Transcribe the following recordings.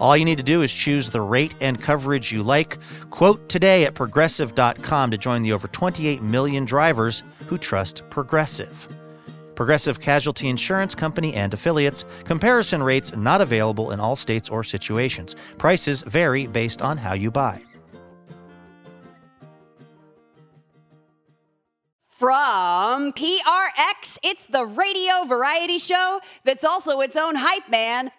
All you need to do is choose the rate and coverage you like. Quote today at progressive.com to join the over 28 million drivers who trust Progressive. Progressive Casualty Insurance Company and affiliates. Comparison rates not available in all states or situations. Prices vary based on how you buy. From PRX, it's the radio variety show that's also its own hype man.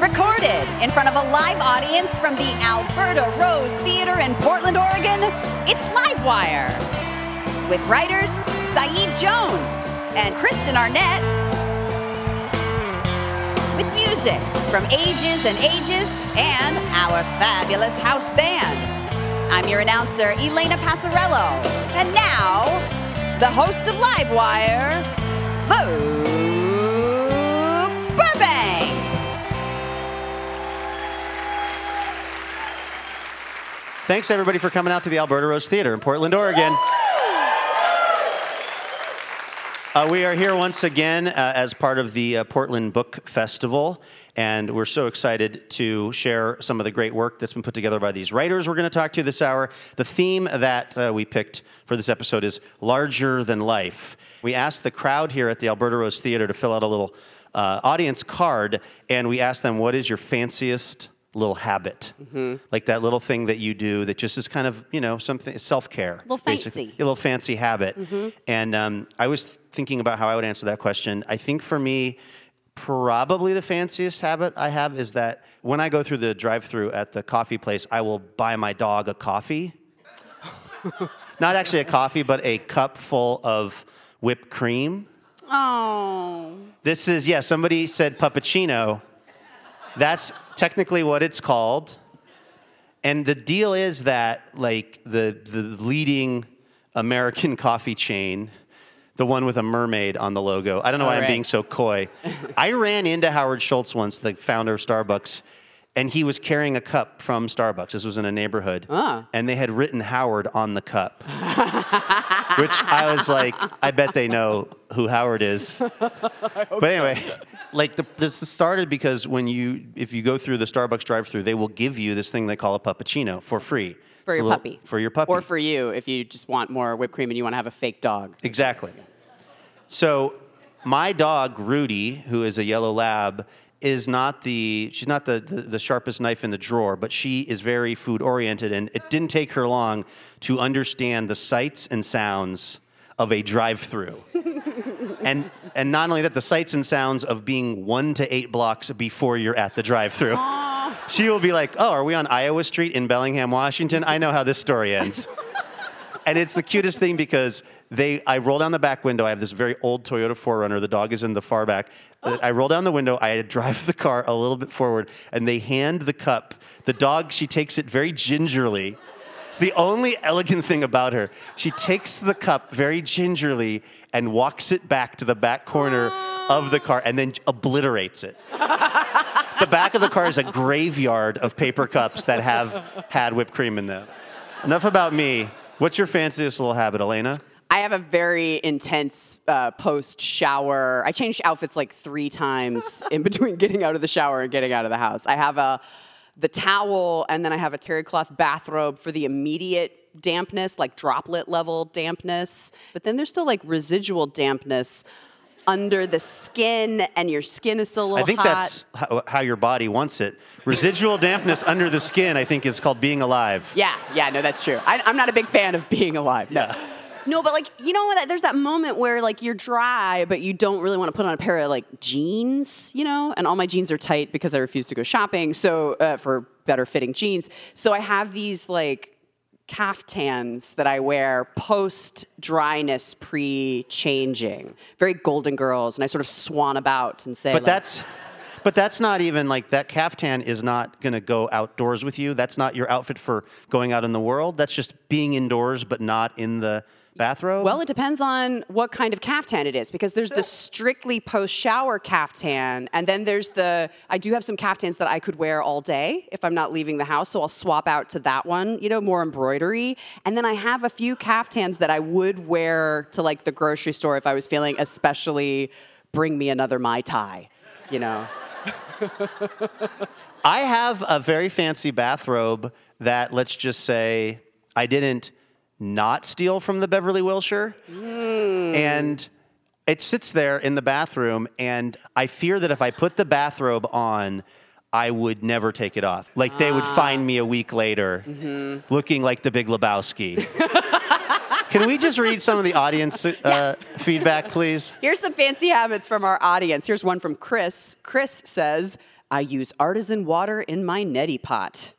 Recorded in front of a live audience from the Alberta Rose Theater in Portland, Oregon, it's Livewire. With writers Saeed Jones and Kristen Arnett. With music from ages and ages and our fabulous house band. I'm your announcer, Elena Passarello. And now, the host of Livewire, Luke Burbank. Thanks everybody for coming out to the Alberta Rose Theater in Portland, Oregon. Uh, we are here once again uh, as part of the uh, Portland Book Festival, and we're so excited to share some of the great work that's been put together by these writers we're going to talk to this hour. The theme that uh, we picked for this episode is larger than life. We asked the crowd here at the Alberta Rose Theater to fill out a little uh, audience card, and we asked them, What is your fanciest little habit, like that little thing that you do that just is kind of you know something self care, a Little fancy. a little fancy habit. And um, I was thinking about how I would answer that question. I think for me, probably the fanciest habit I have is that when I go through the drive-through at the coffee place, I will buy my dog a coffee. Not actually a coffee, but a cup full of whipped cream. Oh. This is, yeah, somebody said puppuccino. That's technically what it's called. And the deal is that, like, the, the leading American coffee chain, the one with a mermaid on the logo, I don't know why I'm being so coy. I ran into Howard Schultz once, the founder of Starbucks, and he was carrying a cup from Starbucks. This was in a neighborhood. Ah. And they had written Howard on the cup. Which I was like, I bet they know who Howard is. But anyway, like the, this started because when you, if you go through the Starbucks drive-through, they will give you this thing they call a puppuccino for free. For It's your little- puppy. For your puppy. Or for you if you just want more whipped cream and you want to have a fake dog. Exactly. So my dog Rudy, who is a yellow lab, is not the she's not the, the, the sharpest knife in the drawer, but she is very food oriented, and it didn't take her long to understand the sights and sounds of a drive-through. and and not only that, the sights and sounds of being one to eight blocks before you're at the drive-through. She will be like, "Oh, are we on Iowa Street in Bellingham, Washington? I know how this story ends." and it's the cutest thing because they I roll down the back window. I have this very old Toyota 4Runner. The dog is in the far back. I roll down the window. I drive the car a little bit forward, and they hand the cup. The dog she takes it very gingerly. It's the only elegant thing about her. She takes the cup very gingerly and walks it back to the back corner of the car and then obliterates it. the back of the car is a graveyard of paper cups that have had whipped cream in them. Enough about me. What's your fanciest little habit, Elena? I have a very intense uh, post shower. I changed outfits like three times in between getting out of the shower and getting out of the house. I have a the towel and then I have a terry cloth bathrobe for the immediate dampness, like droplet level dampness. But then there's still like residual dampness under the skin, and your skin is still a little hot. I think hot. that's how, how your body wants it. Residual dampness under the skin, I think, is called being alive. Yeah, yeah, no, that's true. I, I'm not a big fan of being alive. No. No, but like you know what? There's that moment where like you're dry, but you don't really want to put on a pair of like jeans, you know. And all my jeans are tight because I refuse to go shopping. So uh, for better fitting jeans, so I have these like caftans that I wear post dryness, pre changing, very Golden Girls, and I sort of swan about and say, But like, that's but that's not even like that caftan is not going to go outdoors with you. That's not your outfit for going out in the world. That's just being indoors but not in the bathrobe. Well, it depends on what kind of caftan it is because there's the strictly post shower caftan, and then there's the. I do have some caftans that I could wear all day if I'm not leaving the house, so I'll swap out to that one, you know, more embroidery. And then I have a few caftans that I would wear to like the grocery store if I was feeling especially bring me another Mai Tai, you know. I have a very fancy bathrobe that let's just say I didn't not steal from the Beverly Wilshire. And it sits there in the bathroom and I fear that if I put the bathrobe on I would never take it off. Like they would find me a week later looking like the Big Lebowski. Can we just read some of the audience uh, feedback, please? Here's some fancy habits from our audience. Here's one from Chris. Chris says, I use artisan water in my neti pot.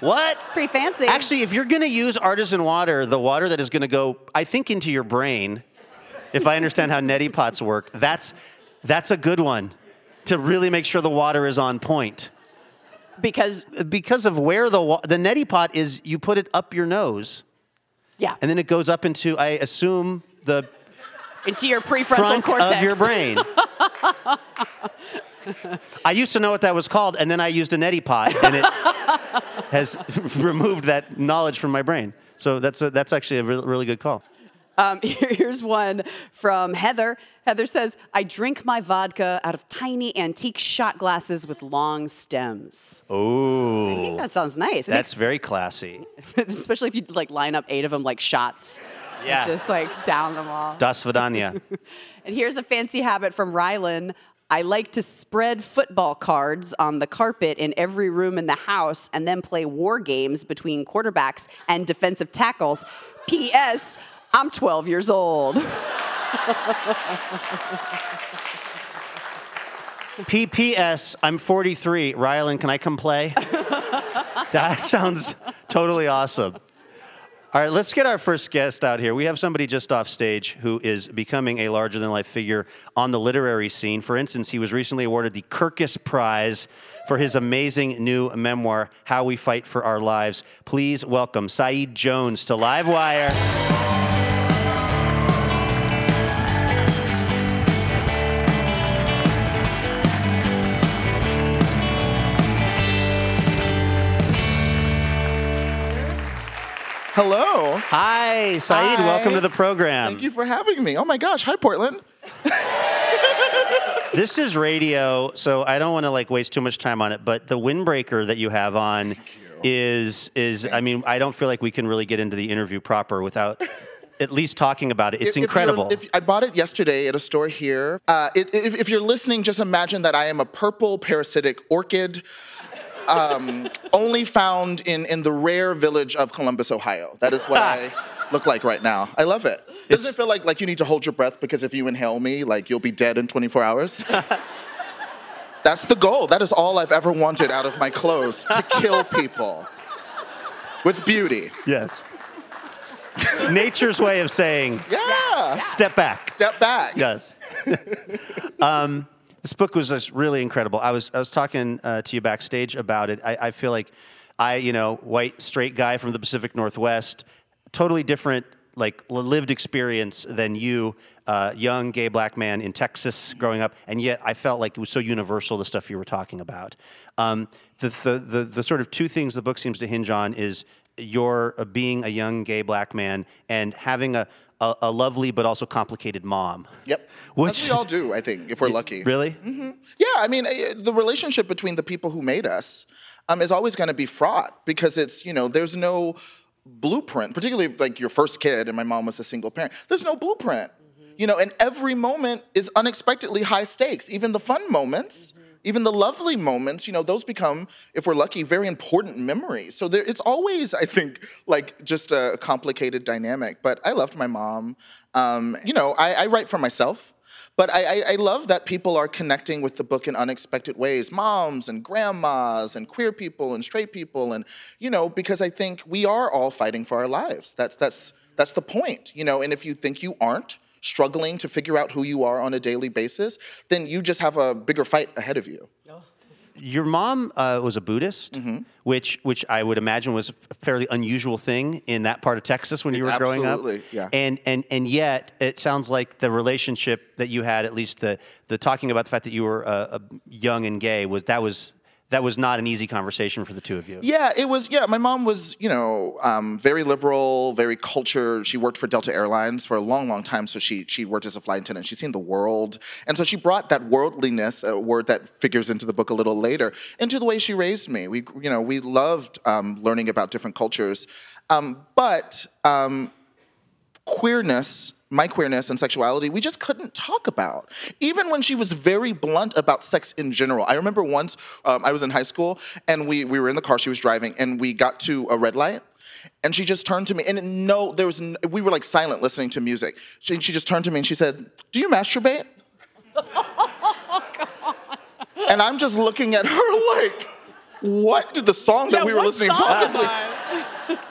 What? Pretty fancy. Actually, if you're going to use artisan water, the water that is going to go, I think, into your brain, if I understand how neti pots work, that's that's a good one to really make sure the water is on point. because, Because of where the wa- the neti pot is, you put it up your nose, yeah, and then it goes up into, I assume, the into your prefrontal front cortex. of your brain. I used to know what that was called, and then I used a neti pot, and it has removed that knowledge from my brain. So that's a, that's actually a really, really good call. Um, here's one from Heather. Heather says, I drink my vodka out of tiny antique shot glasses with long stems. Oh, I think That sounds nice. It that's very classy. especially if you like line up eight of them like shots. Yeah. Just like down them all. Das Vidania. And here's a fancy habit from Rylan. I like to spread football cards on the carpet in every room in the house and then play war games between quarterbacks and defensive tackles. P.S. I'm 12 years old. PPS, I'm 43. Rylan, can I come play? that sounds totally awesome. All right, let's get our first guest out here. We have somebody just off stage who is becoming a larger than life figure on the literary scene. For instance, he was recently awarded the Kirkus Prize for his amazing new memoir, How We Fight for Our Lives. Please welcome Saeed Jones to Livewire. Hello. Hi, Saeed. Hi. Welcome to the program. Thank you for having me. Oh my gosh. Hi, Portland. This is radio, so I don't want to like waste too much time on it. But the windbreaker that you have on is is I mean I don't feel like we can really get into the interview proper without at least talking about it. It's If- if incredible. If I bought it yesterday at a store here. Uh, it, if, if you're listening, just imagine that I am a purple parasitic orchid. Um, only found in, in the rare village of Columbus, Ohio. That is what I look like right now. I love it. Doesn't It's- it feel like like you need to hold your breath because if you inhale me, like you'll be dead in 24 hours? That's the goal. That is all I've ever wanted out of my clothes to kill people with beauty. yes. Nature's way of saying Yeah. step back. Step back. Yes. um, this book was just really incredible. I was I was talking uh, to you backstage about it. I, I feel like I, you know, white straight guy from the Pacific Northwest, totally different like lived experience than you, uh, young gay black man in Texas growing up, and yet I felt like it was so universal the stuff you were talking about. Um, the, the the the sort of two things the book seems to hinge on is your uh, being a young gay black man and having a, a, a lovely but also complicated mom. Yep. Which- As we all do, I think, if we're lucky. Really? Yeah, I mean, eh, the relationship between the people who made us um, is always going to be fraught because it's, you know, there's no blueprint, particularly like your first kid and my mom was a single parent. There's no blueprint. You know, and every moment is unexpectedly high stakes. Even the fun moments, even the lovely moments, you know, those become, if we're lucky, very important memories. So there, it's always, I think, like just a complicated dynamic. But I loved my mom. Um, you know, I, I write for myself. But I, I, I love that people are connecting with the book in unexpected ways moms and grandmas and queer people and straight people. And, you know, because I think we are all fighting for our lives. That's, that's, that's the point, you know. And if you think you aren't struggling to figure out who you are on a daily basis, then you just have a bigger fight ahead of you. Your mom uh, was a Buddhist, Mm-hmm. which which I would imagine was a fairly unusual thing in that part of Texas when you were growing up. Absolutely, yeah. And and and yet it sounds like the relationship that you had, at least the the talking about the fact that you were uh, young and gay, was that was that was not an easy conversation for the two of you. Yeah, it was. Yeah, my mom was, you know, um, very liberal, very cultured. She worked for Delta Airlines for a long, long time. So she she worked as a flight attendant. She's seen the world, and so she brought that worldliness, a word that figures into the book a little later, into the way she raised me. We, you know, we loved um, learning about different cultures, um, but um, queerness, my queerness and sexuality, we just couldn't talk about. Even when she was very blunt about sex in general. I remember once um, I was in high school and we, we were in the car, she was driving, and we got to a red light. And she just turned to me, and no, there was, n- we were like silent listening to music. She, she just turned to me and she said, Do you masturbate? oh, and I'm just looking at her like, What did the song that we were listening possibly?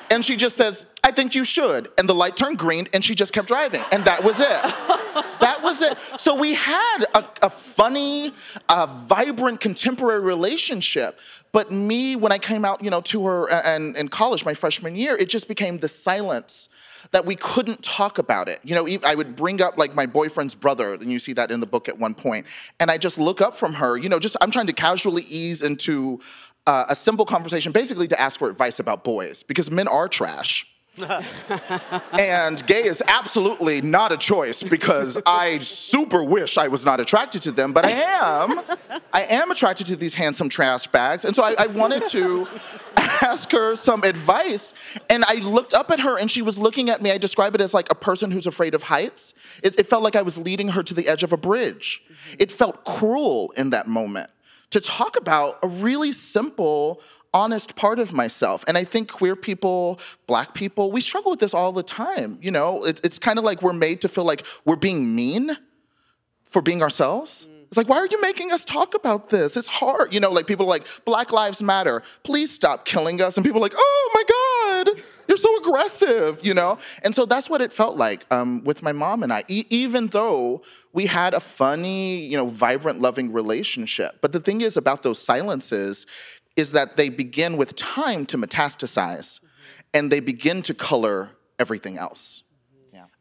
And she just says, I think you should. And the light turned green and she just kept driving. And that was it. that was it. So we had a, a funny, uh, vibrant, contemporary relationship. But me, when I came out, you know, to her and in college, my freshman year, it just became the silence that we couldn't talk about it. You know, I would bring up like my boyfriend's brother, and you see that in the book at one point, and I just look up from her. You know, just I'm trying to casually ease into uh, a simple conversation, basically to ask for advice about boys, because men are trash. and gay is absolutely not a choice because I super wish I was not attracted to them, but I am. I am attracted to these handsome trash bags. And so I, I wanted to ask her some advice. And I looked up at her and she was looking at me. I describe it as like a person who's afraid of heights. It, it felt like I was leading her to the edge of a bridge. It felt cruel in that moment to talk about a really simple, honest part of myself. And I think queer people, black people, we struggle with this all the time. You know, it's, it's kind of like we're made to feel like we're being mean for being ourselves. It's like, why are you making us talk about this? It's hard. You know, like people like, Black Lives Matter, please stop killing us. And people like, oh my God, you're so aggressive, you know? And so that's what it felt like um, with my mom and I, e- even though we had a funny, you know, vibrant, loving relationship. But the thing is about those silences is that they begin with time to metastasize and they begin to color everything else.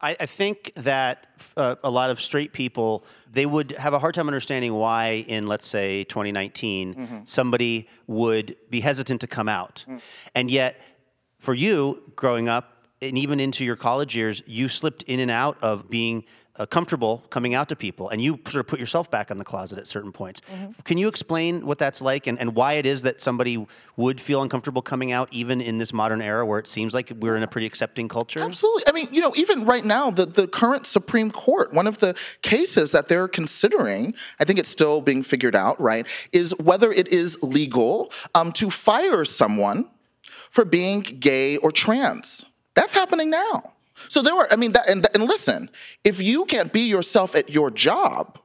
I, I think that uh, a lot of straight people they would have a hard time understanding why, in let's say 2019, somebody would be hesitant to come out, and yet for you growing up and even into your college years, you slipped in and out of being uh, comfortable coming out to people, and you sort of put yourself back in the closet at certain points. Can you explain what that's like and, and why it is that somebody would feel uncomfortable coming out, even in this modern era where it seems like we're in a pretty accepting culture? Absolutely. I mean, you know, even right now, the, the current Supreme Court, one of the cases that they're considering, I think it's still being figured out, right, is whether it is legal um, to fire someone for being gay or trans. That's happening now. So there are, I mean, that, and, and listen, if you can't be yourself at your job,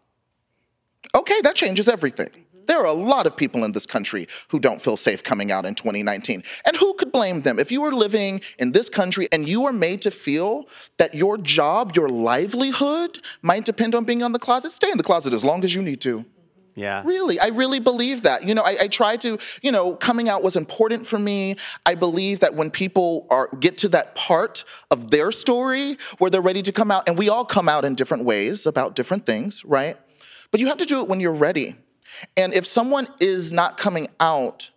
okay, that changes everything. There are a lot of people in this country who don't feel safe coming out in 2019. And who could blame them? If you are living in this country and you are made to feel that your job, your livelihood might depend on being on the closet, stay in the closet as long as you need to. Yeah. Really, I really believe that. You know, I, I try to, you know, coming out was important for me. I believe that when people are get to that part of their story where they're ready to come out, and we all come out in different ways about different things, right? But you have to do it when you're ready. And if someone is not coming out,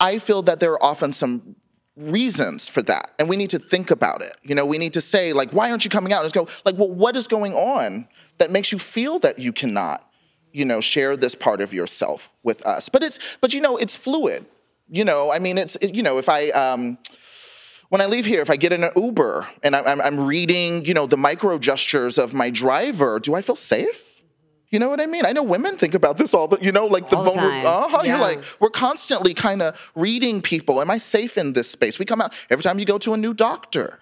I feel that there are often some reasons for that and we need to think about it you know we need to say like why aren't you coming out and just go like well what is going on that makes you feel that you cannot you know share this part of yourself with us but it's but you know it's fluid you know i mean it's it- you know if i um when I leave here, if I get in an Uber and I'm, I'm, reading, you know, the micro gestures of my driver, do I feel safe? You know what I mean? I know women think about this all the, you know, like the vulnerable. Uh huh. You're like, we're constantly kind of reading people. Am I safe in this space? We come out every time you go to a new doctor.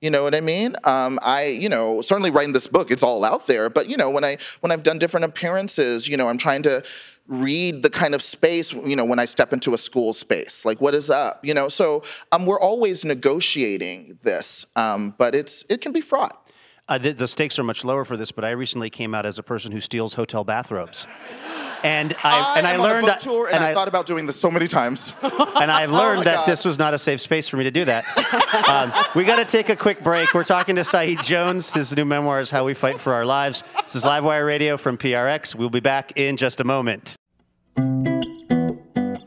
You know what I mean? Um, I, you know, certainly writing this book, it's all out there. But you know, when I when I've done different appearances, you know, I'm trying to read the kind of space, you know, when I step into a school space, like what is up, you know. So um, we're always negotiating this, um, but it's it can be fraught. Uh, the, the stakes are much lower for this, but I recently came out as a person who steals hotel bathrobes. And I, and I am on a learned book tour, and, and I, I- thought about doing this so many times. and I've learned my that God. this was not a safe space for me to do that. um, we got to take a quick break. We're talking to Saeed Jones. His new memoir is How We Fight for Our Lives. This is Livewire Radio from PRX. We'll be back in just a moment.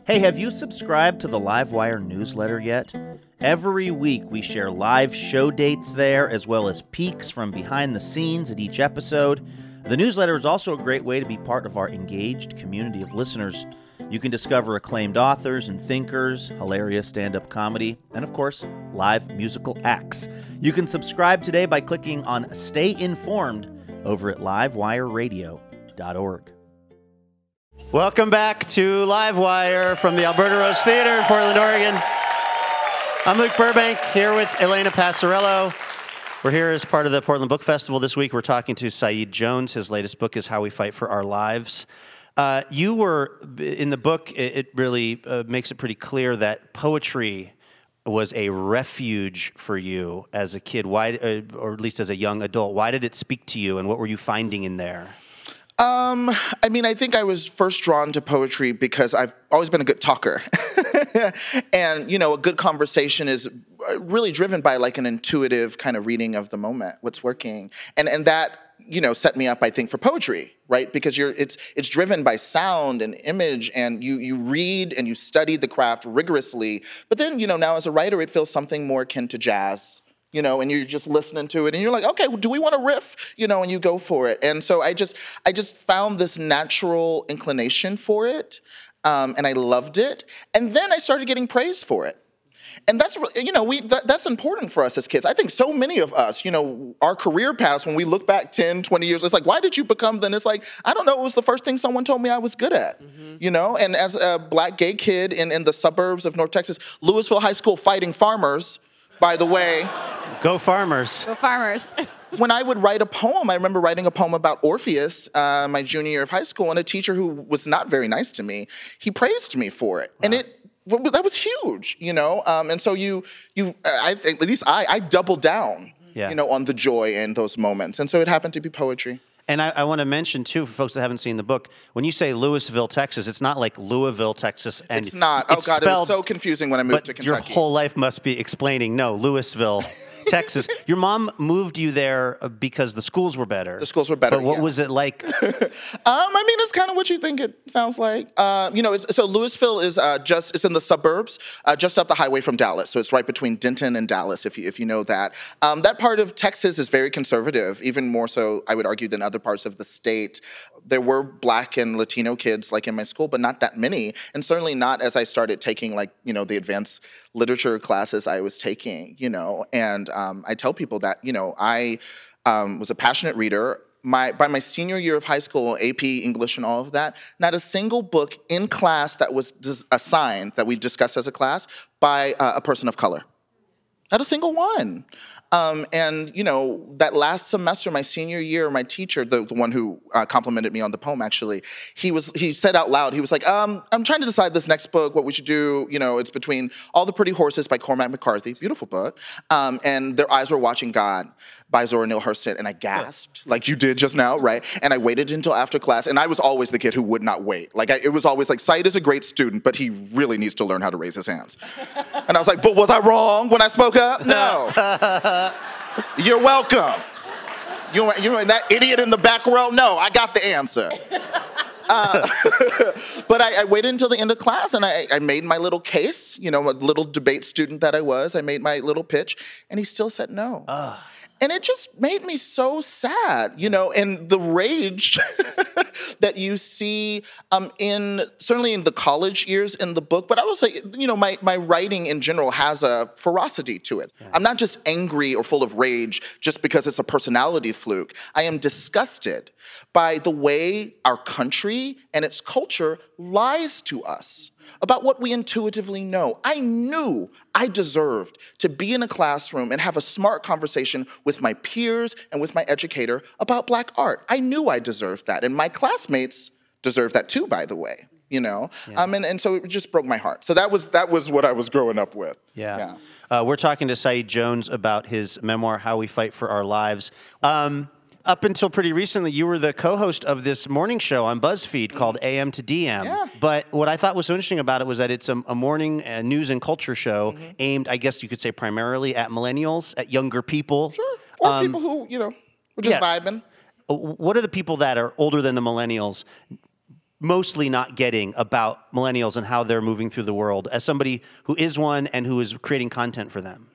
Hey, have you subscribed to the Livewire newsletter yet? Every week we share live show dates there, as well as peeks from behind the scenes at each episode. The newsletter is also a great way to be part of our engaged community of listeners. You can discover acclaimed authors and thinkers, hilarious stand up comedy, and of course, live musical acts. You can subscribe today by clicking on Stay Informed over at livewireradio.org. Welcome back to Livewire from the Alberta Rose Theater in Portland, Oregon. I'm Luke Burbank here with Elena Passarello. We're here as part of the Portland Book Festival this week. We're talking to Saeed Jones. His latest book is How We Fight for Our Lives. Uh, you were, in the book, it, really uh, makes it pretty clear that poetry was a refuge for you as a kid, Why, uh, or at least as a young adult. Why did it speak to you, and what were you finding in there? Um, I mean, I think I was first drawn to poetry because I've always been a good talker. and, you know, a good conversation is uh, really driven by like an intuitive kind of reading of the moment, what's working. And and that, you know, set me up I think for poetry, right? Because you're it's it's driven by sound and image and you you read and you study the craft rigorously. But then, you know, now as a writer it feels something more akin to jazz you know, and you're just listening to it, and you're like, okay, well, do we want to riff, you know, and you go for it. And so I just, I just found this natural inclination for it, um, and I loved it. And then I started getting praise for it. And that's, you know, we, that, that's important for us as kids. I think so many of us, you know, our career paths, when we look back 10, 20 years, it's like, why did you become then? It's like, I don't know, it was the first thing someone told me I was good at, you know? And as a black gay kid in, in the suburbs of North Texas, Lewisville High School fighting farmers, by the way, Go Farmers. Go farmers. when I would write a poem, I remember writing a poem about Orpheus, uh, my junior year of high school, and a teacher who was not very nice to me, he praised me for it, and it that was huge, you know. Um, and so you you I, at least I I doubled down, Yeah. you know, on the joy in those moments, and so it happened to be poetry. And I, I want to mention too, for folks that haven't seen the book, when you say Lewisville, Texas, it's not like Louisville, Texas, and It's not. Oh it's God, it was so confusing when I moved But to your whole life must be explaining. No, Lewisville, Texas. Your mom moved you there uh, because the schools were better. The schools were better, But what yeah. was it like? Um, I mean, it's kind of what you think it sounds like. Uh, you know, it's, so Lewisville is uh, just it's in the suburbs, uh, just up the highway from Dallas. So it's right between Denton and Dallas, if you if you know that. Um, that part of Texas is very conservative, even more so, I would argue, than other parts of the state. There were Black and Latino kids like in my school, but not that many, and certainly not as I started taking like you know the advanced literature classes I was taking. You know, and um, I tell people that you know I um, was a passionate reader my by my senior year of high school, AP English and all of that, not a single book in class that was dis- assigned that we discussed as a class by uh, a person of color. Not a single one. Um, and you know that last semester, my senior year, my teacher, the, the one who uh, complimented me on the poem, actually, he was he said out loud, he was like, um, "I'm trying to decide this next book, what we should do. You know, it's between All the Pretty Horses by Cormac McCarthy, beautiful book, um, and Their Eyes Were Watching God by Zora Neale Hurston." And I gasped, like you did just now, right? And I waited until after class, and I was always the kid who would not wait. Like I, it was always like, Saeed is a great student, but he really needs to learn how to raise his hands. And I was like, "But was I wrong when I spoke No." You're welcome. You, you and that idiot in the back row? No, I got the answer. Uh, but I, I waited until the end of class and I, I made my little case, you know, a little debate student that I was. I made my little pitch, and he still said no. And it just made me so sad, you know, and the rage that you see um, in certainly in the college years in the book, but I would say, you know, my, my writing in general has a ferocity to it. I'm not just angry or full of rage just because it's a personality fluke. I am disgusted by the way our country and its culture lies to us about what we intuitively know. I knew I deserved to be in a classroom and have a smart conversation with my peers and with my educator about black art. I knew I deserved that. And my classmates deserve that too, by the way. You know, um, and, and so it just broke my heart. So that was that was what I was growing up with. Yeah. Uh, we're talking to Saeed Jones about his memoir, How We Fight for Our Lives. Um, up until pretty recently, you were the co host of this morning show on BuzzFeed called AM to DM. Yeah. But what I thought was so interesting about it was that it's a, a morning uh, news and culture show Mm-hmm. aimed, I guess you could say, primarily at millennials, at younger people. Sure. Or people who, you know, were just yeah. vibing. Uh, What are the people that are older than the millennials mostly not getting about millennials and how they're moving through the world as somebody who is one and who is creating content for them?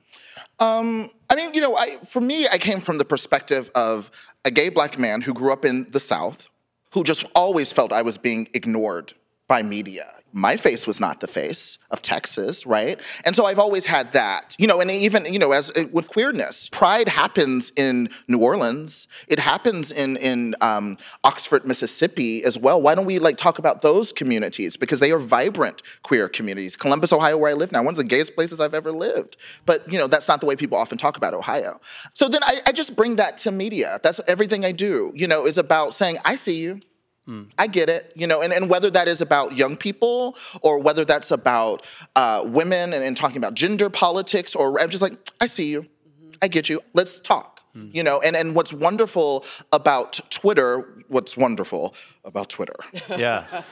Um, I mean, you know, I, for me, I came from the perspective of a gay black man who grew up in the South, who just always felt I was being ignored by media. My face was not the face of Texas, right? And so I've always had that, you know, and even, you know, as uh, with queerness, pride happens in New Orleans. It happens in, in um, Oxford, Mississippi as well. Why don't we like talk about those communities? Because they are vibrant queer communities. Columbus, Ohio, where I live now, one of the gayest places I've ever lived. But, you know, that's not the way people often talk about Ohio. So then I, I just bring that to media. That's everything I do, you know, is about saying, I see you. Mm. I get it, you know, and, and whether that is about young people or whether that's about uh, women and, and talking about gender politics, or I'm just like, I see you, mm-hmm. I get you, let's talk, mm. you know. And, and what's wonderful about Twitter, what's wonderful about Twitter? Yeah.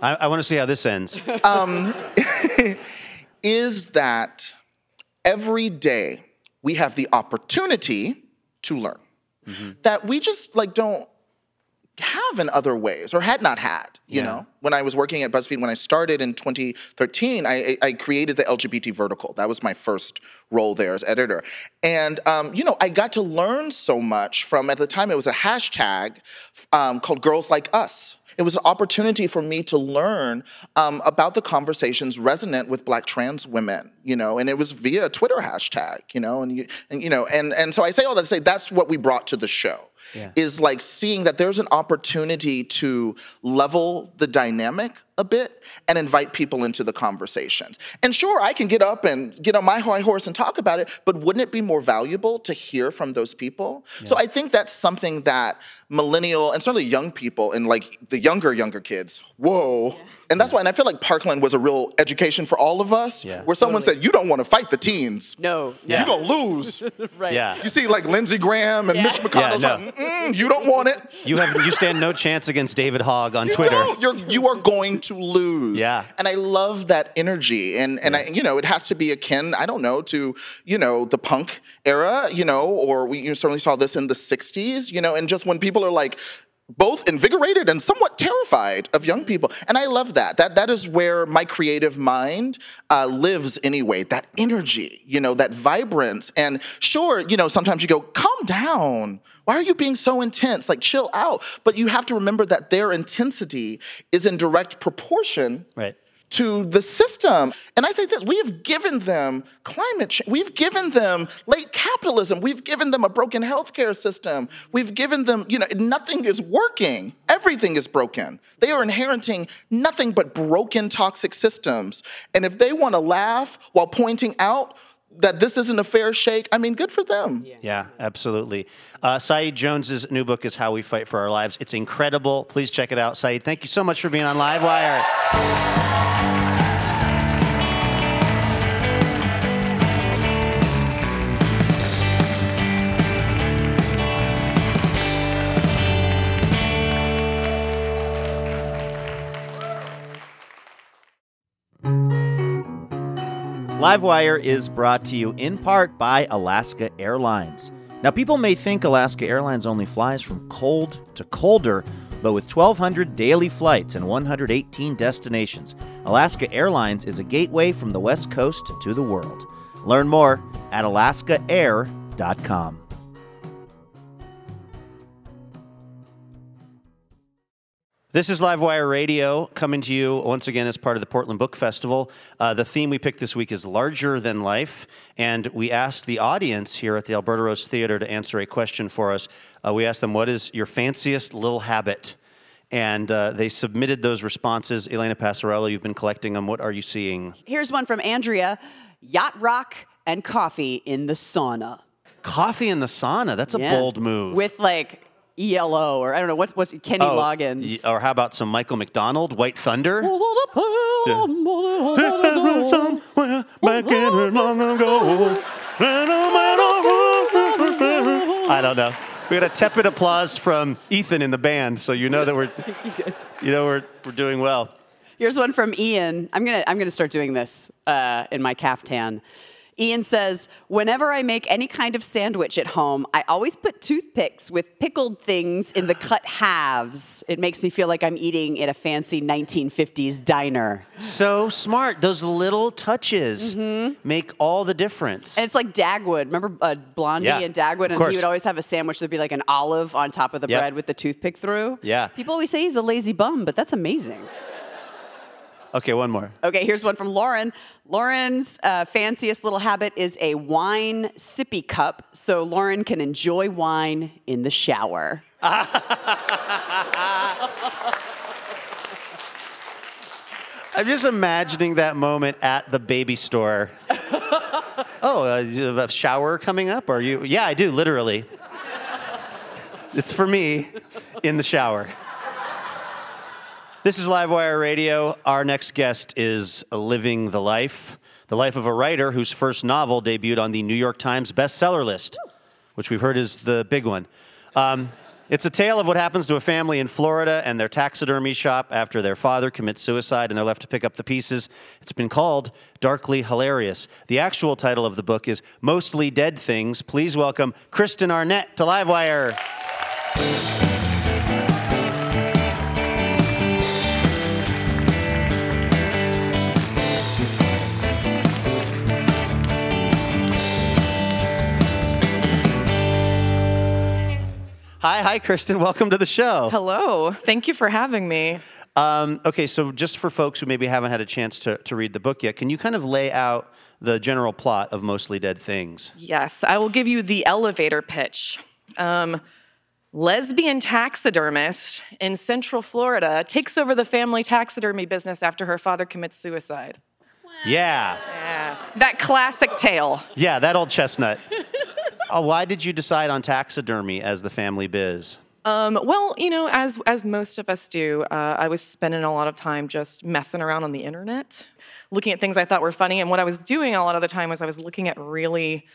I, I want to see how this ends. Um, is that every day we have the opportunity to learn. Mm-hmm. That we just like don't have in other ways or had not had you Yeah. know? When i was working at buzzfeed when i started in 2013 i, I created the lgbt vertical. That was my first role there as editor. And um, you know i got to learn so much from at the time it was a hashtag um, called girls like us. It was an opportunity for me to learn um, about the conversations resonant with black trans women you know? And it was via a twitter hashtag you know? And you, and, you know and, and so i say all that to say that's what we brought to the show Yeah. is like seeing that there's an opportunity to level the dynamic a bit and invite people into the conversations. And sure, I can get up and get on my high horse and talk about it, but wouldn't it be more valuable to hear from those people? So I think that's something that millennial and certainly young people and like the younger, younger kids, whoa. And that's why, and I feel like Parkland was a real education for all of us, Yeah. where someone said, you don't want to fight the teens. No, Yeah. You're gonna lose. right. Yeah. You see, like Lindsey Graham and Yeah. Mitch McConnell Yeah, no. "Mm, you don't want it. You have you stand no chance against David Hogg on You Twitter. don't. You're, you are going to lose. Yeah. And I love that energy. And and I, you know, it has to be akin, I don't know, to, you know, the punk era, you know, or we you certainly saw this in the 60s, you know, and just when people are like, both invigorated and somewhat terrified of young people, and I love that. That that is where my creative mind uh, lives anyway. That energy, you know, that vibrance. And sure, you know, sometimes you go, calm down. Why are you being so intense? Like, chill out. But you have to remember that their intensity is in direct proportion Right. To the system. And I say this we have given them climate change, we've given them late capitalism, we've given them a broken healthcare system, we've given them, you know, nothing is working, everything is broken. They are inheriting nothing but broken, toxic systems. And if they want to laugh while pointing out, that this isn't a fair shake. I mean, good for them. Yeah, absolutely. Uh, Saeed Jones's new book is How We Fight for Our Lives. It's incredible. Please check it out. Saeed, thank you so much for being on Livewire. Livewire is brought to you in part by Alaska Airlines. Now, people may think Alaska Airlines only flies from cold to colder, but with 1,200 daily flights and 118 destinations, Alaska Airlines is a gateway from the West Coast to the world. Learn more at alaskaair.com. This is Livewire Radio coming to you once again as part of the Portland Book Festival. Uh, the theme we picked this week is larger than life, and we asked the audience here at the Alberta Rose Theater to answer a question for us. Uh, we asked them, "What is your fanciest little habit?" And uh, they submitted those responses. Elena Passarello, you've been collecting them. What are you seeing? Here's one from Andrea Yacht rock and coffee in the sauna. Coffee in the sauna. That's a Yeah. bold move. With like ELO or I don't know, what's, what's Kenny Oh, Loggins. Or how about some Michael McDonald, White Thunder? Back in long ago. I don't know. We got a tepid applause from Ethan in the band, so you know that we're, you know, we're we're doing well. Here's one from Ian. I'm gonna I'm gonna start doing this uh, in my caftan. Ian says, whenever I make any kind of sandwich at home, I always put toothpicks with pickled things in the cut halves. It makes me feel like I'm eating at a fancy 1950s diner. So smart. Those little touches make all the difference. And it's like Dagwood. Remember uh, Blondie Yeah, and Dagwood? And he would always have a sandwich that'd be like an olive on top of the Yep. bread with the toothpick through. Yeah. People always say he's a lazy bum, but that's amazing. Okay, one more. Okay, here's one from Lauren. Lauren's uh, fanciest little habit is a wine sippy cup, so Lauren can enjoy wine in the shower. I'm just imagining that moment at the baby store. oh, uh, you have a shower coming up? Are you? Yeah, I do, literally. it's for me in the shower. This is Livewire Radio. Our next guest is Living the Life, the life of a writer whose first novel debuted on the New York Times bestseller list, which we've heard is the big one. Um, it's a tale of what happens to a family in Florida and their taxidermy shop after their father commits suicide and they're left to pick up the pieces. It's been called Darkly Hilarious. The actual title of the book is Mostly Dead Things. Please welcome Kristen Arnett to Livewire. Hi, hi, Kristen. Welcome to the show. Hello. Thank you for having me. Um, okay, so just for folks who maybe haven't had a chance to, to read the book yet, can you kind of lay out the general plot of Mostly Dead Things? Yes, I will give you the elevator pitch. Um, lesbian taxidermist in Central Florida takes over the family taxidermy business after her father commits suicide. Yeah, Yeah. That classic tale. yeah, that old chestnut. oh, why did you decide on taxidermy as the family biz? Um, well, you know, as as most of us do, uh, I was spending a lot of time just messing around on the internet, looking at things I thought were funny. And what I was doing a lot of the time was I was looking at really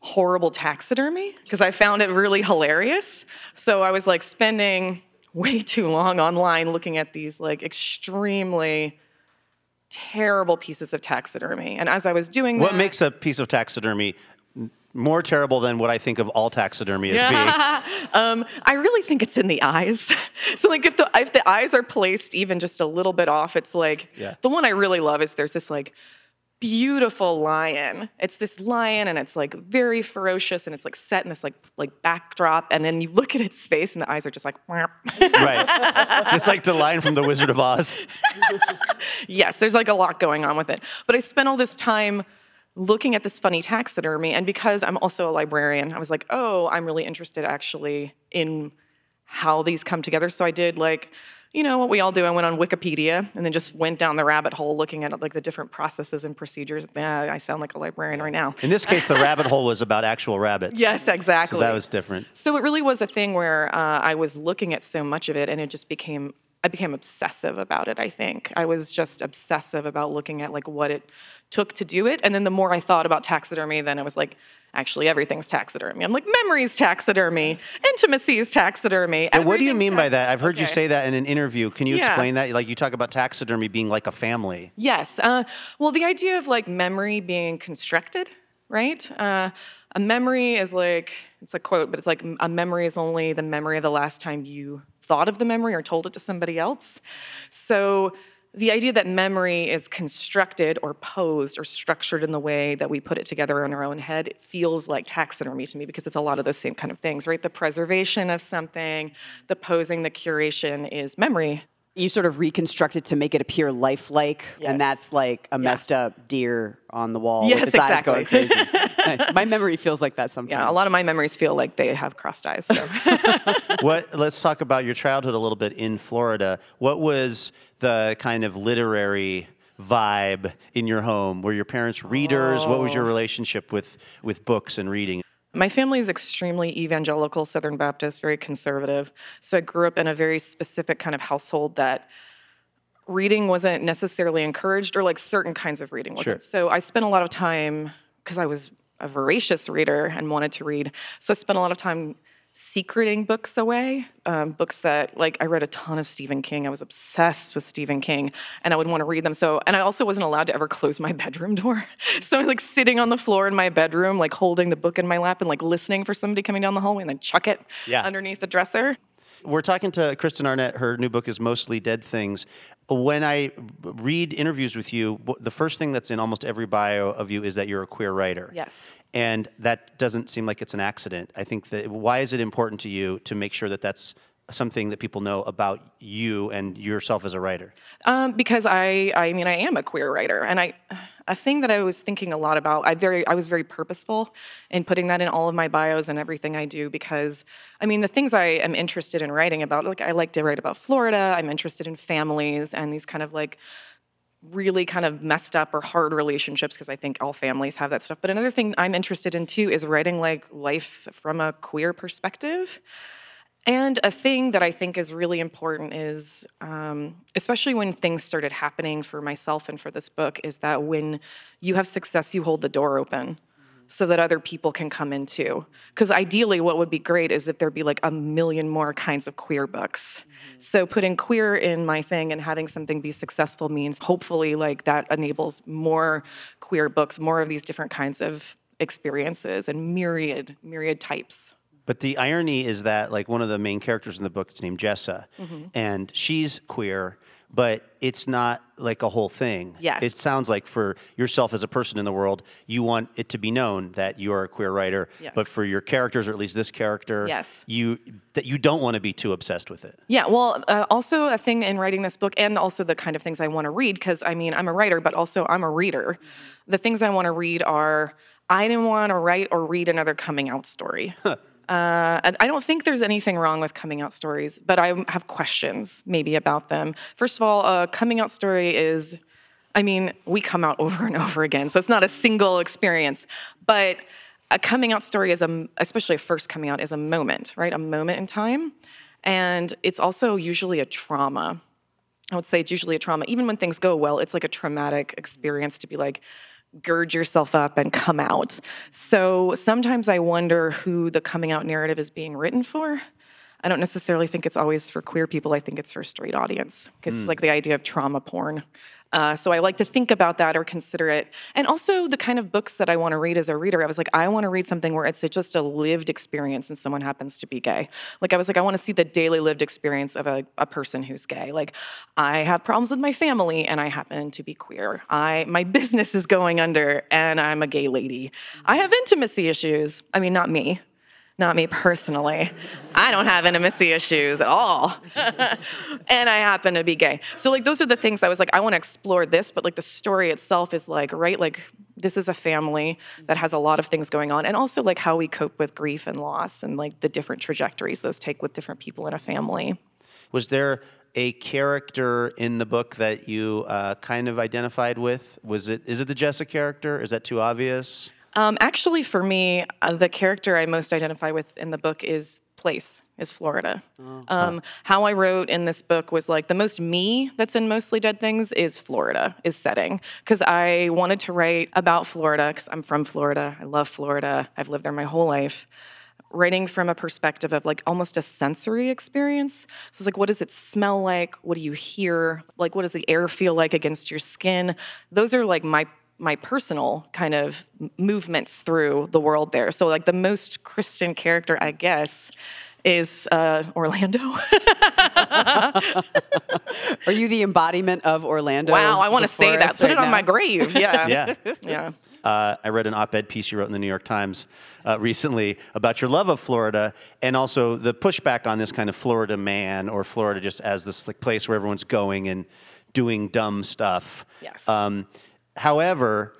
horrible taxidermy because I found it really hilarious. So I was like spending way too long online looking at these like extremely terrible pieces of taxidermy. And as I was doing What that, makes a piece of taxidermy more terrible than what I think of all taxidermy as being? Um, I really think it's in the eyes. so like if the if the eyes are placed even just a little bit off, it's like Yeah. the one I really love is there's this like beautiful lion. It's this lion and it's like very ferocious and it's like set in this like like backdrop and then you look at its face and the eyes are just like right. It's like the line from The Wizard of Oz. yes, there's like a lot going on with it. But I spent all this time looking at this funny taxidermy, and because I'm also a librarian, I was like, oh, I'm really interested actually in how these come together. So I did like, you know, what we all do. I went on Wikipedia and then just went down the rabbit hole looking at like the different processes and procedures. Yeah, I sound like a librarian right now. In this case, the rabbit hole was about actual rabbits. Yes, exactly. So that was different. So it really was a thing where uh, I was looking at so much of it, and it just became I became obsessive about it. I think I was just obsessive about looking at like what it took to do it, and then the more I thought about taxidermy, then it was like actually everything's taxidermy. I'm like memories taxidermy, intimacies taxidermy. And what do you mean by that? I've heard you say that in an interview. Can you Yeah. explain that? Like you talk about taxidermy being like a family. Yes. Uh, well, the idea of like memory being constructed, right? Uh, a memory is like, it's a quote, but it's like a memory is only the memory of the last time you thought of the memory or told it to somebody else. So the idea that memory is constructed or posed or structured in the way that we put it together in our own head it feels like taxidermy to me because it's a lot of the same kind of things, right? The preservation of something, the posing, the curation is memory. You sort of reconstruct it to make it appear lifelike, Yes. and that's like a messed up deer on the wall Yes, with its eyes exactly. going crazy. My memory feels like that sometimes. Yeah, a lot of my memories feel like they have crossed eyes. So. what? Let's talk about your childhood a little bit in Florida. What was the kind of literary vibe in your home? Were your parents readers? What was your oh. relationship with with books and reading? My family is extremely evangelical, Southern Baptist, very conservative. So I grew up in a very specific kind of household that reading wasn't necessarily encouraged, or like certain kinds of reading wasn't. Sure. So I spent a lot of time because I was a voracious reader and wanted to read. So I spent a lot of time secreting books away, um, books that like I read a ton of Stephen King. I was obsessed with Stephen King, and I would want to read them. So, and I also wasn't allowed to ever close my bedroom door. So, like sitting on the floor in my bedroom, like holding the book in my lap and like listening for somebody coming down the hallway, and then chuck it Yeah. underneath the dresser. We're talking to Kristen Arnett. Her new book is Mostly Dead Things. When I read interviews with you, the first thing that's in almost every bio of you is that you're a queer writer. Yes. And that doesn't seem like it's an accident. I think that why is it important to you to make sure that that's something that people know about you and yourself as a writer? Um, because I, I mean, I am a queer writer, and I, a thing that I was thinking a lot about. I very, I was very purposeful in putting that in all of my bios and everything I do because, I mean, the things I am interested in writing about, like I like to write about Florida. I'm interested in families and these kind of like really kind of messed up or hard relationships because I think all families have that stuff. But another thing I'm interested in too is writing like life from a queer perspective. And a thing that I think is really important is, um, especially when things started happening for myself and for this book, is that when you have success, you hold the door open so that other people can come in too. Because ideally, what would be great is if there'd be like a million more kinds of queer books. So putting queer in my thing and having something be successful means hopefully like that enables more queer books, more of these different kinds of experiences and myriad, myriad types. But the irony is that, like, one of the main characters in the book is named Jessa, Mm-hmm. and she's queer, but it's not like a whole thing. Yes. It sounds like for yourself as a person in the world, you want it to be known that you are a queer writer. Yes. But for your characters, or at least this character, Yes. you that you don't want to be too obsessed with it. Yeah, well, uh, also a thing in writing this book, and also the kind of things I want to read, because I mean, I'm a writer, but also I'm a reader. The things I want to read are I didn't want to write or read another coming out story. Uh, and I don't think there's anything wrong with coming out stories, but I have questions maybe about them. First of all, a coming out story is, I mean, we come out over and over again, so it's not a single experience. But a coming out story is a, especially a first coming out, is a moment, right? A moment in time, and it's also usually a trauma. I would say it's usually a trauma. Even when things go well, it's like a traumatic experience to be like, gird yourself up and come out. So sometimes I wonder who the coming out narrative is being written for. I don't necessarily think it's always for queer people. I think it's for a straight audience. It's Mm. like the idea of trauma porn. Uh, so I like to think about that or consider it. And also the kind of books that I want to read as a reader. I was like, I want to read something where it's just a lived experience and someone happens to be gay. Like I was like, I want to see the daily lived experience of a, a person who's gay. Like I have problems with my family and I happen to be queer. I my business is going under and I'm a gay lady. I have intimacy issues. I mean, not me. Not me personally. I don't have intimacy issues at all. and I happen to be gay. So like those are the things I was like, I want to explore this, but like the story itself is like, right, like this is a family that has a lot of things going on, and also like how we cope with grief and loss and like the different trajectories those take with different people in a family. Was there a character in the book that you uh, kind of identified with? Was it is it the Jessa character? Is that too obvious? Um, actually, for me, uh, the character I most identify with in the book is place, is Florida. Um, how I wrote in this book was like the most me that's in Mostly Dead Things is Florida, is setting. Because I wanted to write about Florida, because I'm from Florida. I love Florida. I've lived there my whole life. Writing from a perspective of like almost a sensory experience. So it's like, what does it smell like? What do you hear? Like, what does the air feel like against your skin? Those are like my my personal kind of movements through the world there. So like the most Kristen character, I guess, is uh, Orlando. Are you the embodiment of Orlando? wow, I want to say that. before us Put it on now? my grave. Yeah. Yeah. Yeah. Uh, I read an op-ed piece you wrote in the New York Times uh, recently about your love of Florida and also the pushback on this kind of Florida man or Florida just as this like place where everyone's going and doing dumb stuff. Yes. Um, however,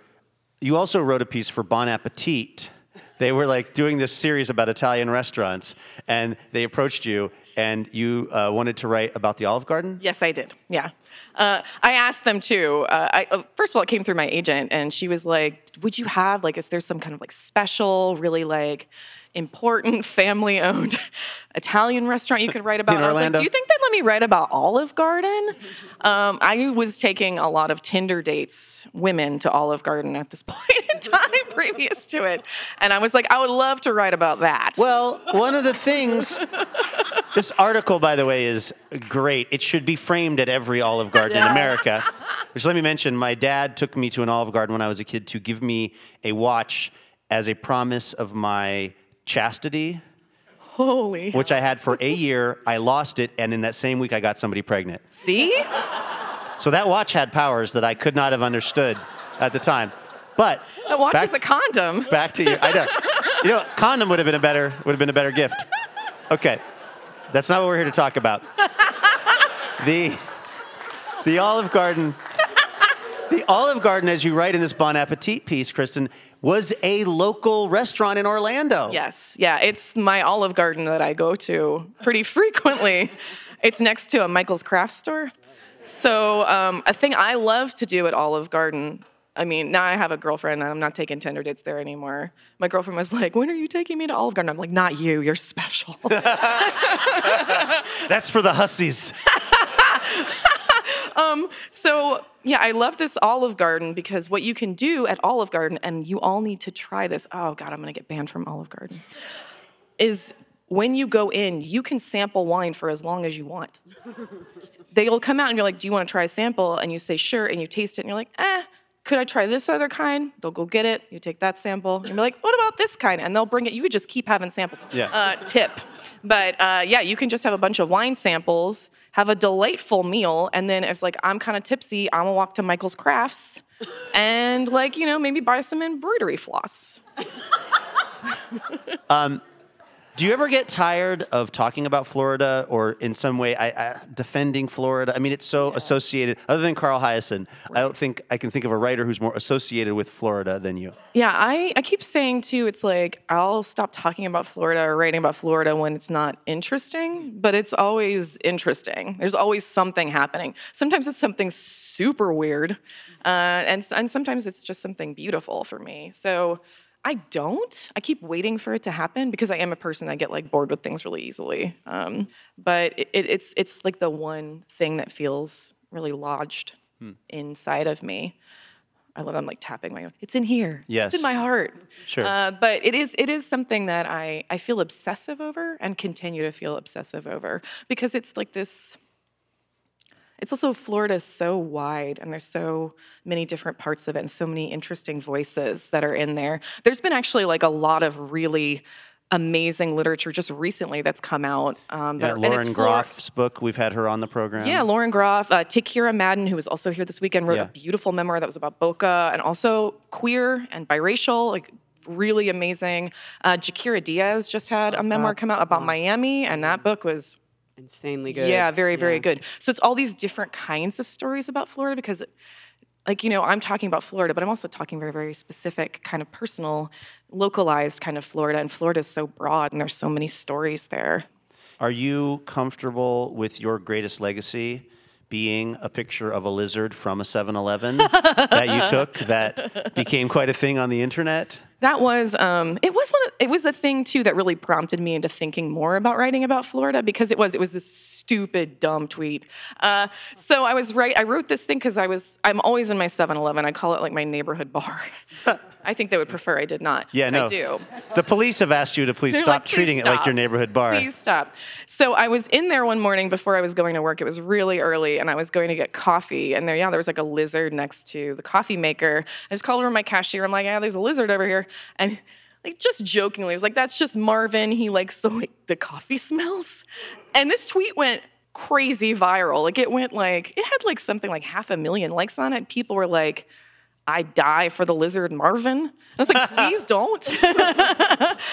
you also wrote a piece for Bon Appetit. They were like doing this series about Italian restaurants, and they approached you, and you uh, wanted to write about the Olive Garden. Yes, I did. Yeah. Uh, I asked them too. Uh, I, uh, first of all, it came through my agent, and she was like, "Would you have like, is there some kind of like special, really like important family-owned Italian restaurant you could write about?" In I was like, Orlando? "Do you think they'd let me write about Olive Garden?" Um, I was taking a lot of Tinder dates, women to Olive Garden at this point in time, previous to it, and I was like, "I would love to write about that." Well, one of the things. This article, by the way, is great. It should be framed at every Olive Garden in America. Which let me mention, my dad took me to an Olive Garden when I was a kid to give me a watch as a promise of my chastity, holy, which I had for a year. I lost it, and in that same week, I got somebody pregnant. see. So that watch had powers that I could not have understood at the time. But That watch back- is a condom. back to you. I know. You know, condom would have been a better would have been a better gift. Okay, that's not what we're here to talk about. The the Olive Garden. The Olive Garden, as you write in this Bon Appetit piece, Kristen, was a local restaurant in Orlando. Yes, yeah, it's my Olive Garden that I go to pretty frequently. it's next to a Michael's Craft Store. So, um, a thing I love to do at Olive Garden. I mean, now I have a girlfriend and I'm not taking Tinder dates there anymore. My girlfriend was like, When are you taking me to Olive Garden? I'm like, Not you, you're special. That's for the hussies. So, yeah, I love this Olive Garden because what you can do at Olive Garden, and you all need to try this. Oh, God, I'm going to get banned from Olive Garden. Is when you go in, you can sample wine for as long as you want. They'll come out and you're like, Do you want to try a sample? And you say, Sure. And you taste it and you're like, Eh, could I try this other kind? They'll go get it. You take that sample. And you're like, What about this kind? And they'll bring it. You could just keep having samples. Yeah. Uh, tip. But uh, yeah, you can just have a bunch of wine samples, have a delightful meal, and then it's like I'm kind of tipsy, I'm gonna walk to Michael's Crafts and like you know maybe buy some embroidery floss. Um, Do you ever get tired of talking about Florida or in some way I, I, defending Florida? I mean, it's so associated. Other than Carl Hiaasen, I don't think I can think of a writer who's more associated with Florida than you. Yeah, I, I keep saying too, it's like I'll stop talking about Florida or writing about Florida when it's not interesting, but it's always interesting. There's always something happening. Sometimes it's something super weird, uh, and, and sometimes it's just something beautiful for me. So I don't. I keep waiting for it to happen because I am a person that get like bored with things really easily. Um, but it, it, it's it's like the one thing that feels really lodged inside of me. I love. I'm like tapping my. Own. It's in here. Yes. It's in my heart. Sure. Uh, but it is it is something that I I feel obsessive over and continue to feel obsessive over because it's like this. It's also Florida is so wide and there's so many different parts of it and so many interesting voices that are in there. There's been actually like a lot of really amazing literature just recently that's come out. Um, Yeah, that- it's Lauren Groff's book. We've had her on the program. yeah, Lauren Groff, uh, T Kira Madden, who was also here this weekend, wrote Yeah. a beautiful memoir that was about Boca and also queer and biracial, like really amazing. Uh, Jaquira Díaz just had a memoir come out about Miami, and that book was Insanely good. yeah, very, very good. So it's all these different kinds of stories about Florida because, like, you know, I'm talking about Florida, but I'm also talking very, very specific, kind of personal, localized kind of Florida. And Florida is so broad and there's so many stories there. Are you comfortable with your greatest legacy being a picture of a lizard from a 7 Eleven that you took that became quite a thing on the internet? That was um, it was one of, it was a thing too that really prompted me into thinking more about writing about Florida because it was it was this stupid dumb tweet. Uh, so I was right I wrote this thing because I was I'm always in my 7-Eleven. I call it like my neighborhood bar. I think they would prefer I did not. Yeah, no. I do. The police have asked you to please They're stop like, "Please treating it like your neighborhood bar. Please stop. So I was in there one morning before I was going to work. It was really early, and I was going to get coffee. And there, yeah, there was like a lizard next to the coffee maker. I just called over my cashier. I'm like, yeah, there's a lizard over here. And like just jokingly, was like, that's just Marvin. He likes the way the coffee smells. And this tweet went crazy viral. Like it went like, it had like something like half a million likes on it. People were like, I die for the lizard Marvin. I was like, please don't.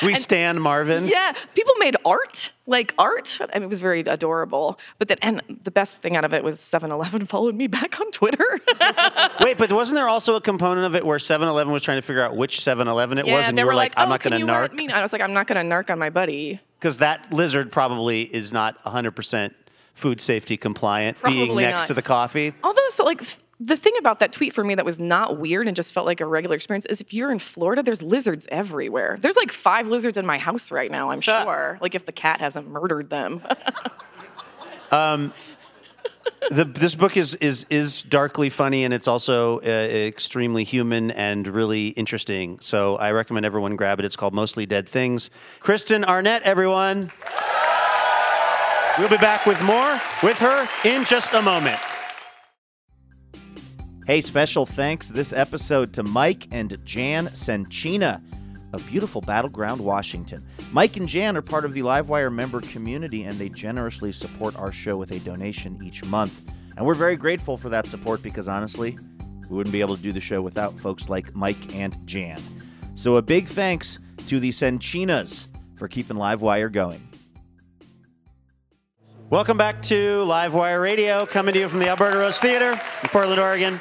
We stand Marvin. yeah, people made art, like art. I mean, it was very adorable. But then, and the best thing out of it was 7 Eleven followed me back on Twitter. Wait, but wasn't there also a component of it where 7-Eleven was trying to figure out which 7-Eleven it was, and they you were like, "I'm "Oh, not going to narc," me?" I was like, I'm not going to narc on my buddy. because that lizard probably is not 100 percent food safety compliant, being next not. to the coffee. Although, so like the thing about that tweet for me that was not weird and just felt like a regular experience is if you're in Florida, there's lizards everywhere. There's like five lizards in my house right now. I'm sure. like if the cat hasn't murdered them. the, this book is is is darkly funny and it's also uh, extremely human and really interesting. So I recommend everyone grab it. It's called Mostly Dead Things. Kristen Arnett, everyone. We'll be back with more with her in just a moment. Hey, special thanks this episode to Mike and Jan Senchina of beautiful Battleground, Washington. Mike and Jan are part of the Livewire member community and they generously support our show with a donation each month. And we're very grateful for that support because honestly, we wouldn't be able to do the show without folks like Mike and Jan. So a big thanks to the Senchinas for keeping Livewire going. Welcome back to Live Wire Radio, coming to you from the Alberta Rose Theater in Portland, Oregon.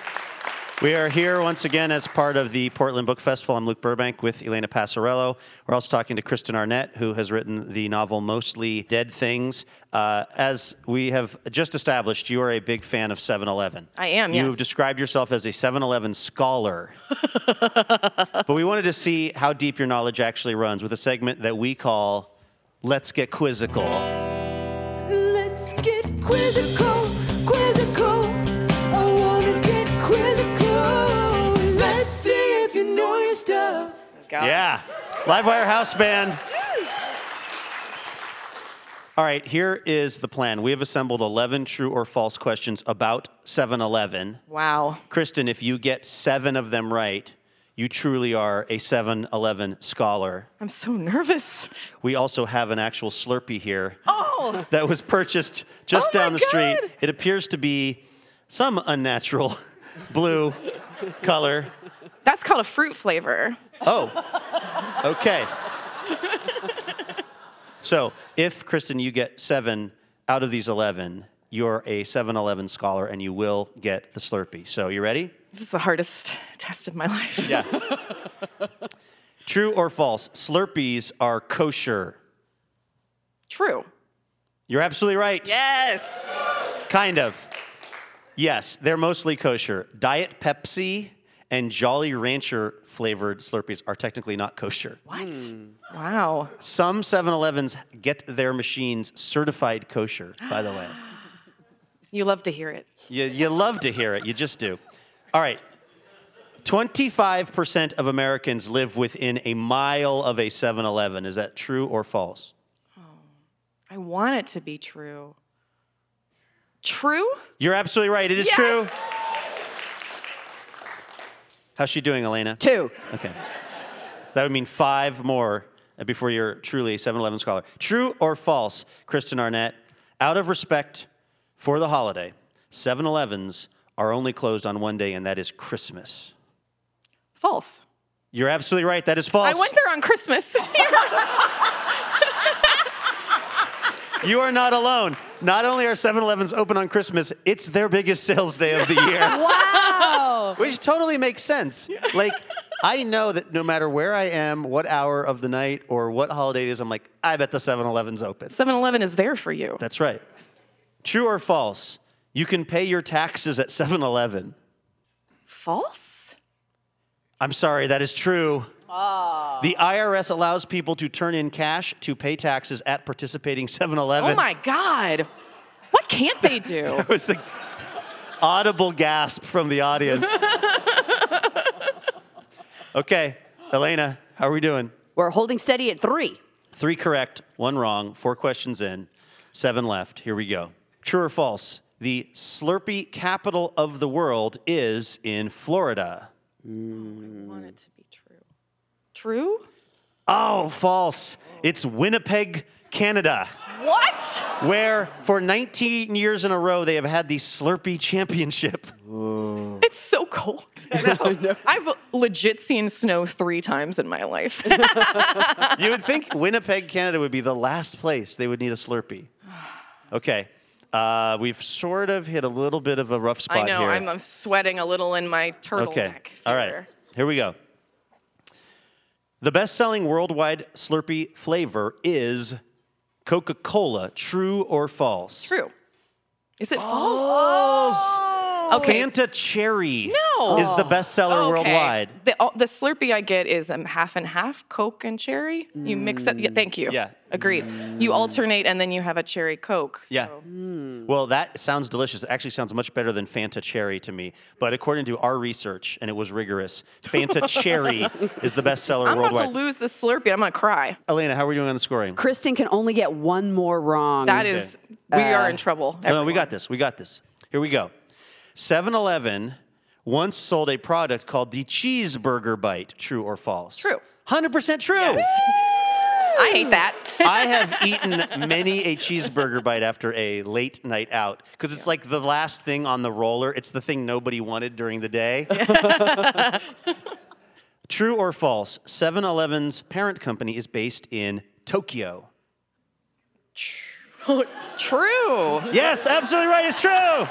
We are here once again as part of the Portland Book Festival. I'm Luke Burbank with Elena Passarello. We're also talking to Kristen Arnett, who has written the novel Mostly Dead Things. Uh, as we have just established, you are a big fan of 7 Eleven. I am, You've yes. described yourself as a 7 Eleven scholar. but we wanted to see how deep your knowledge actually runs with a segment that we call Let's Get Quizzical. Let's get quizzical, quizzical. I wanna get quizzical. Let's see if you know your stuff. Yeah. Livewire House Band. All right, here is the plan. We have assembled 11 true or false questions about 7 Eleven. wow. Kristen, if you get seven of them right, you truly are a 7 Eleven scholar. I'm so nervous. We also have an actual Slurpee here Oh, that was purchased just Oh down the street. It appears to be some unnatural blue color. that's called a fruit flavor. Oh, okay. So, if Kristen, you get seven out of these 11, you're a 7 Eleven scholar and you will get the Slurpee. So, you ready? This is the hardest test of my life. Yeah. True or false? Slurpees are kosher. True. You're absolutely right. Yes. Kind of. Yes, they're mostly kosher. Diet Pepsi and Jolly Rancher flavored Slurpees are technically not kosher. What? Wow. Some 7 Elevens get their machines certified kosher, by the way. You love to hear it. You, you love to hear it, you just do. All right. 25% of Americans live within a mile of a 7 Eleven. Is that true or false? Oh, I want it to be true. True? You're absolutely right. It is Yes! true. How's she doing, Elena? Two. Okay. That would mean five more before you're truly a 7 Eleven scholar. True or false, Kristen Arnett? Out of respect for the holiday, 7 Elevens are only closed on one day, and that is Christmas. False. You're absolutely right. That is false. I went there on Christmas this year. You are not alone. Not only are 7 Elevens open on Christmas, it's their biggest sales day of the year. Wow. Which totally makes sense. Like, I know that no matter where I am, what hour of the night, or what holiday it is, I'm like, I bet the 7 Eleven's open. 7 Eleven is there for you. That's right. True or false? You can pay your taxes at 7 Eleven. False? I'm sorry, that is true. Oh. The IRS allows people to turn in cash to pay taxes at participating 7 Elevens. Oh my God. What can't they do? It was an audible gasp from the audience. okay, Elena, how are we doing? We're holding steady at three. Three correct, one wrong, four questions in, seven left. Here we go. True or false? The Slurpee capital of the world is in Florida. I want it to be true. True? Oh, false. It's Winnipeg, Canada, What? where for 19 years in a row they have had the Slurpee Championship. It's so cold. I've legit seen snow three times in my life. You would think Winnipeg, Canada would be the last place they would need a Slurpee. Okay. Uh, we've sort of hit a little bit of a rough spot I know. here. I'm, I'm sweating a little in my turtleneck. Okay. All right. here. We go. The best selling worldwide Slurpee flavor is Coca Cola. True or false? True. Is it false? Okay. Fanta Cherry No. is the best seller Okay. worldwide. The, uh, the Slurpee I get is um, half and half Coke and cherry. You mix it. Yeah, thank you. Yeah. Agreed. You alternate and then you have a cherry Coke. Yeah. so- Well, that sounds delicious. It actually sounds much better than Fanta Cherry to me. But according to our research, and it was rigorous, Fanta Cherry is the best seller I'm about worldwide. to lose the Slurpee. I'm going to cry. Elena, how are we doing on the scoring? Kristen can only get one more wrong. That is, we are in trouble. No, no, we got this. We got this. Here we go. 7 Eleven once sold a product called the cheeseburger bite. True or false? True. 100% true. I hate that. I have eaten many a cheeseburger bite after a late night out because it's like the last thing on the roller. It's the thing nobody wanted during the day. True or false? 7 Eleven's parent company is based in Tokyo. True. Yes, absolutely right. It's true.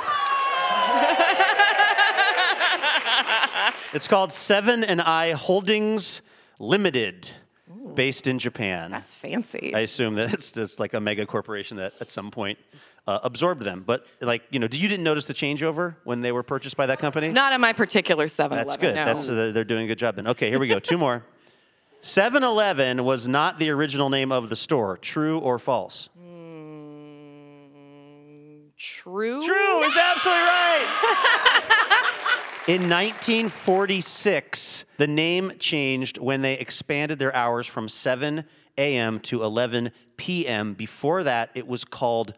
It's called Seven and I Holdings Limited, based in Japan. That's fancy. I assume that it's just like a mega corporation that at some point uh, absorbed them. But like, you know, you didn't notice the changeover when they were purchased by that company? Not in my particular 7 That's good. No. That's uh, they're doing a good job then. Okay, here we go. Two more. 7-Eleven was not the original name of the store. True or false? True. True is absolutely right. In 1946, the name changed when they expanded their hours from 7 a.m. to 11 p.m. Before that, it was called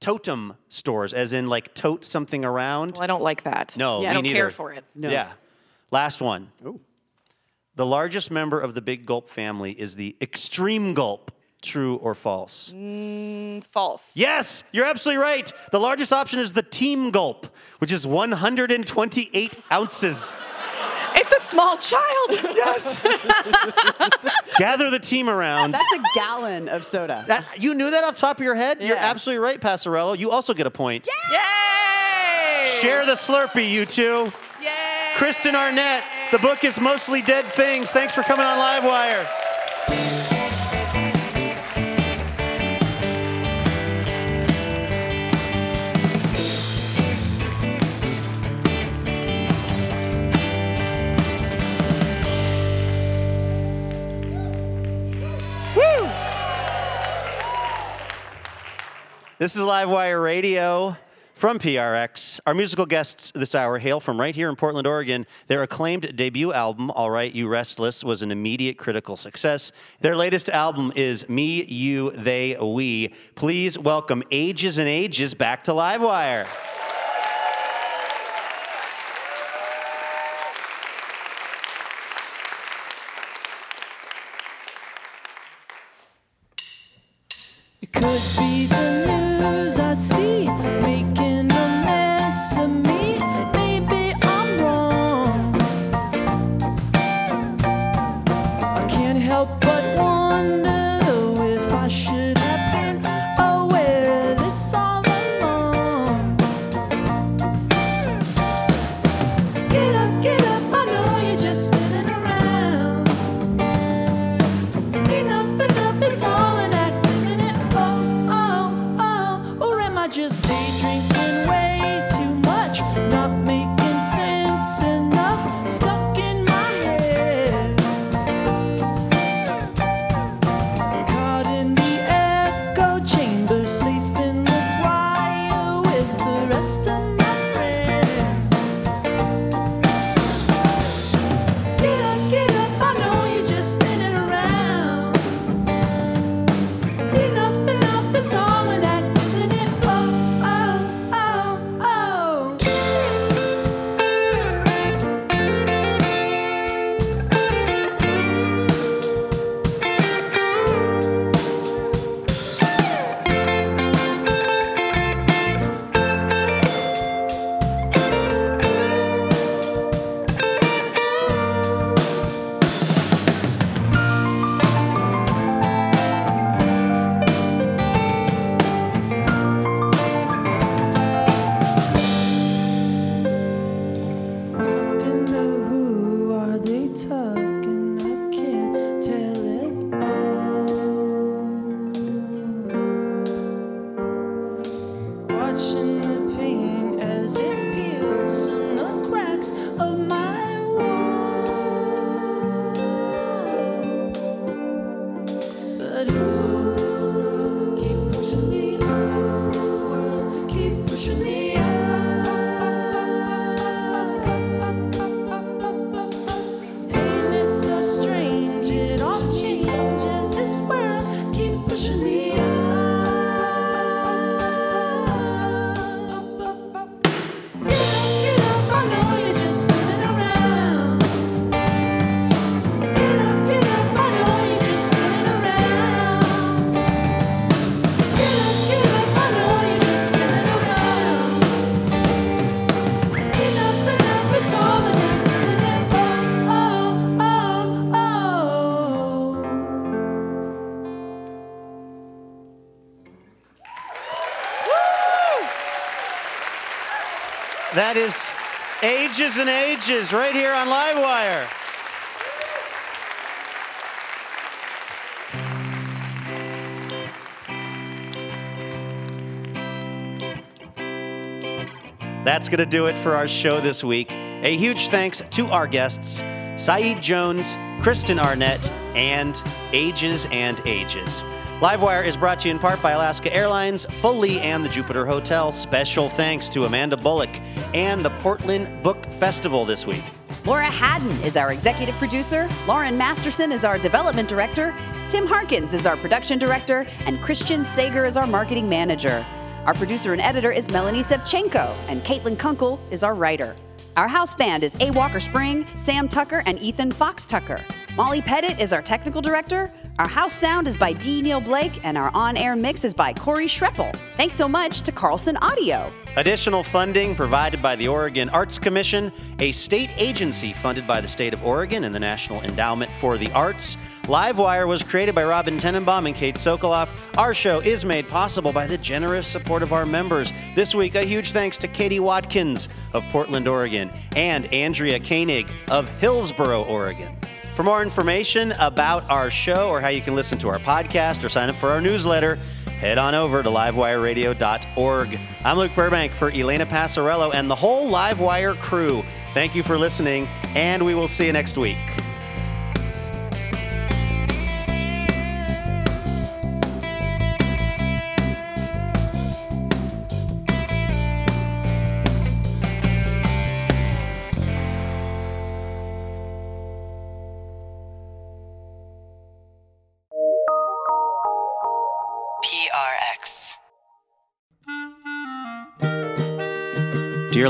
Tote'm stores, as in like tote something around. Well, I don't like that. No, yeah, me I don't neither. care for it. Yeah. Last one. Ooh. The largest member of the Big Gulp family is the Extreme Gulp. True or false? Mm, false. Yes, you're absolutely right. The largest option is the Team Gulp, which is 128 ounces. It's a small child. Yes. Gather the team around. That's a gallon of soda. That, you knew that off the top of your head? You're absolutely right, Passarello. You also get a point. Yay! Share the Slurpee, you two. Yay! Kristen Arnett, the book is mostly dead things. Thanks for coming on Livewire. This is Livewire Radio from PRX. Our musical guests this hour hail from right here in Portland, Oregon. Their acclaimed debut album, All Right, You Restless, was an immediate critical success. Their latest album is Me, You, They, We. Please welcome Ages and Ages back to Livewire. It could be That is Ages and Ages right here on Livewire. That's going to do it for our show this week. A huge thanks to our guests, Saeed Jones, Kristen Arnett, and Ages and Ages. Livewire is brought to you in part by Alaska Airlines, Foley, and the Jupiter Hotel. Special thanks to Amanda Bullock and the Portland Book Festival this week. Laura Haddon is our executive producer. Lauren Masterson is our development director. Tim Harkins is our production director. And Christian Sager is our marketing manager. Our producer and editor is Melanie Sevchenko. And Caitlin Kunkel is our writer. Our house band is A. Walker Spring, Sam Tucker, and Ethan Fox Tucker. Molly Pettit is our technical director. Our house sound is by D. Neil Blake, and our on air mix is by Corey Schreppel. Thanks so much to Carlson Audio. Additional funding provided by the Oregon Arts Commission, a state agency funded by the state of Oregon and the National Endowment for the Arts. Livewire was created by Robin Tenenbaum and Kate Sokoloff. Our show is made possible by the generous support of our members. This week, a huge thanks to Katie Watkins of Portland, Oregon, and Andrea Koenig of Hillsboro, Oregon. For more information about our show or how you can listen to our podcast or sign up for our newsletter, head on over to livewireradio.org. I'm Luke Burbank for Elena Passarello and the whole Livewire crew. Thank you for listening, and we will see you next week.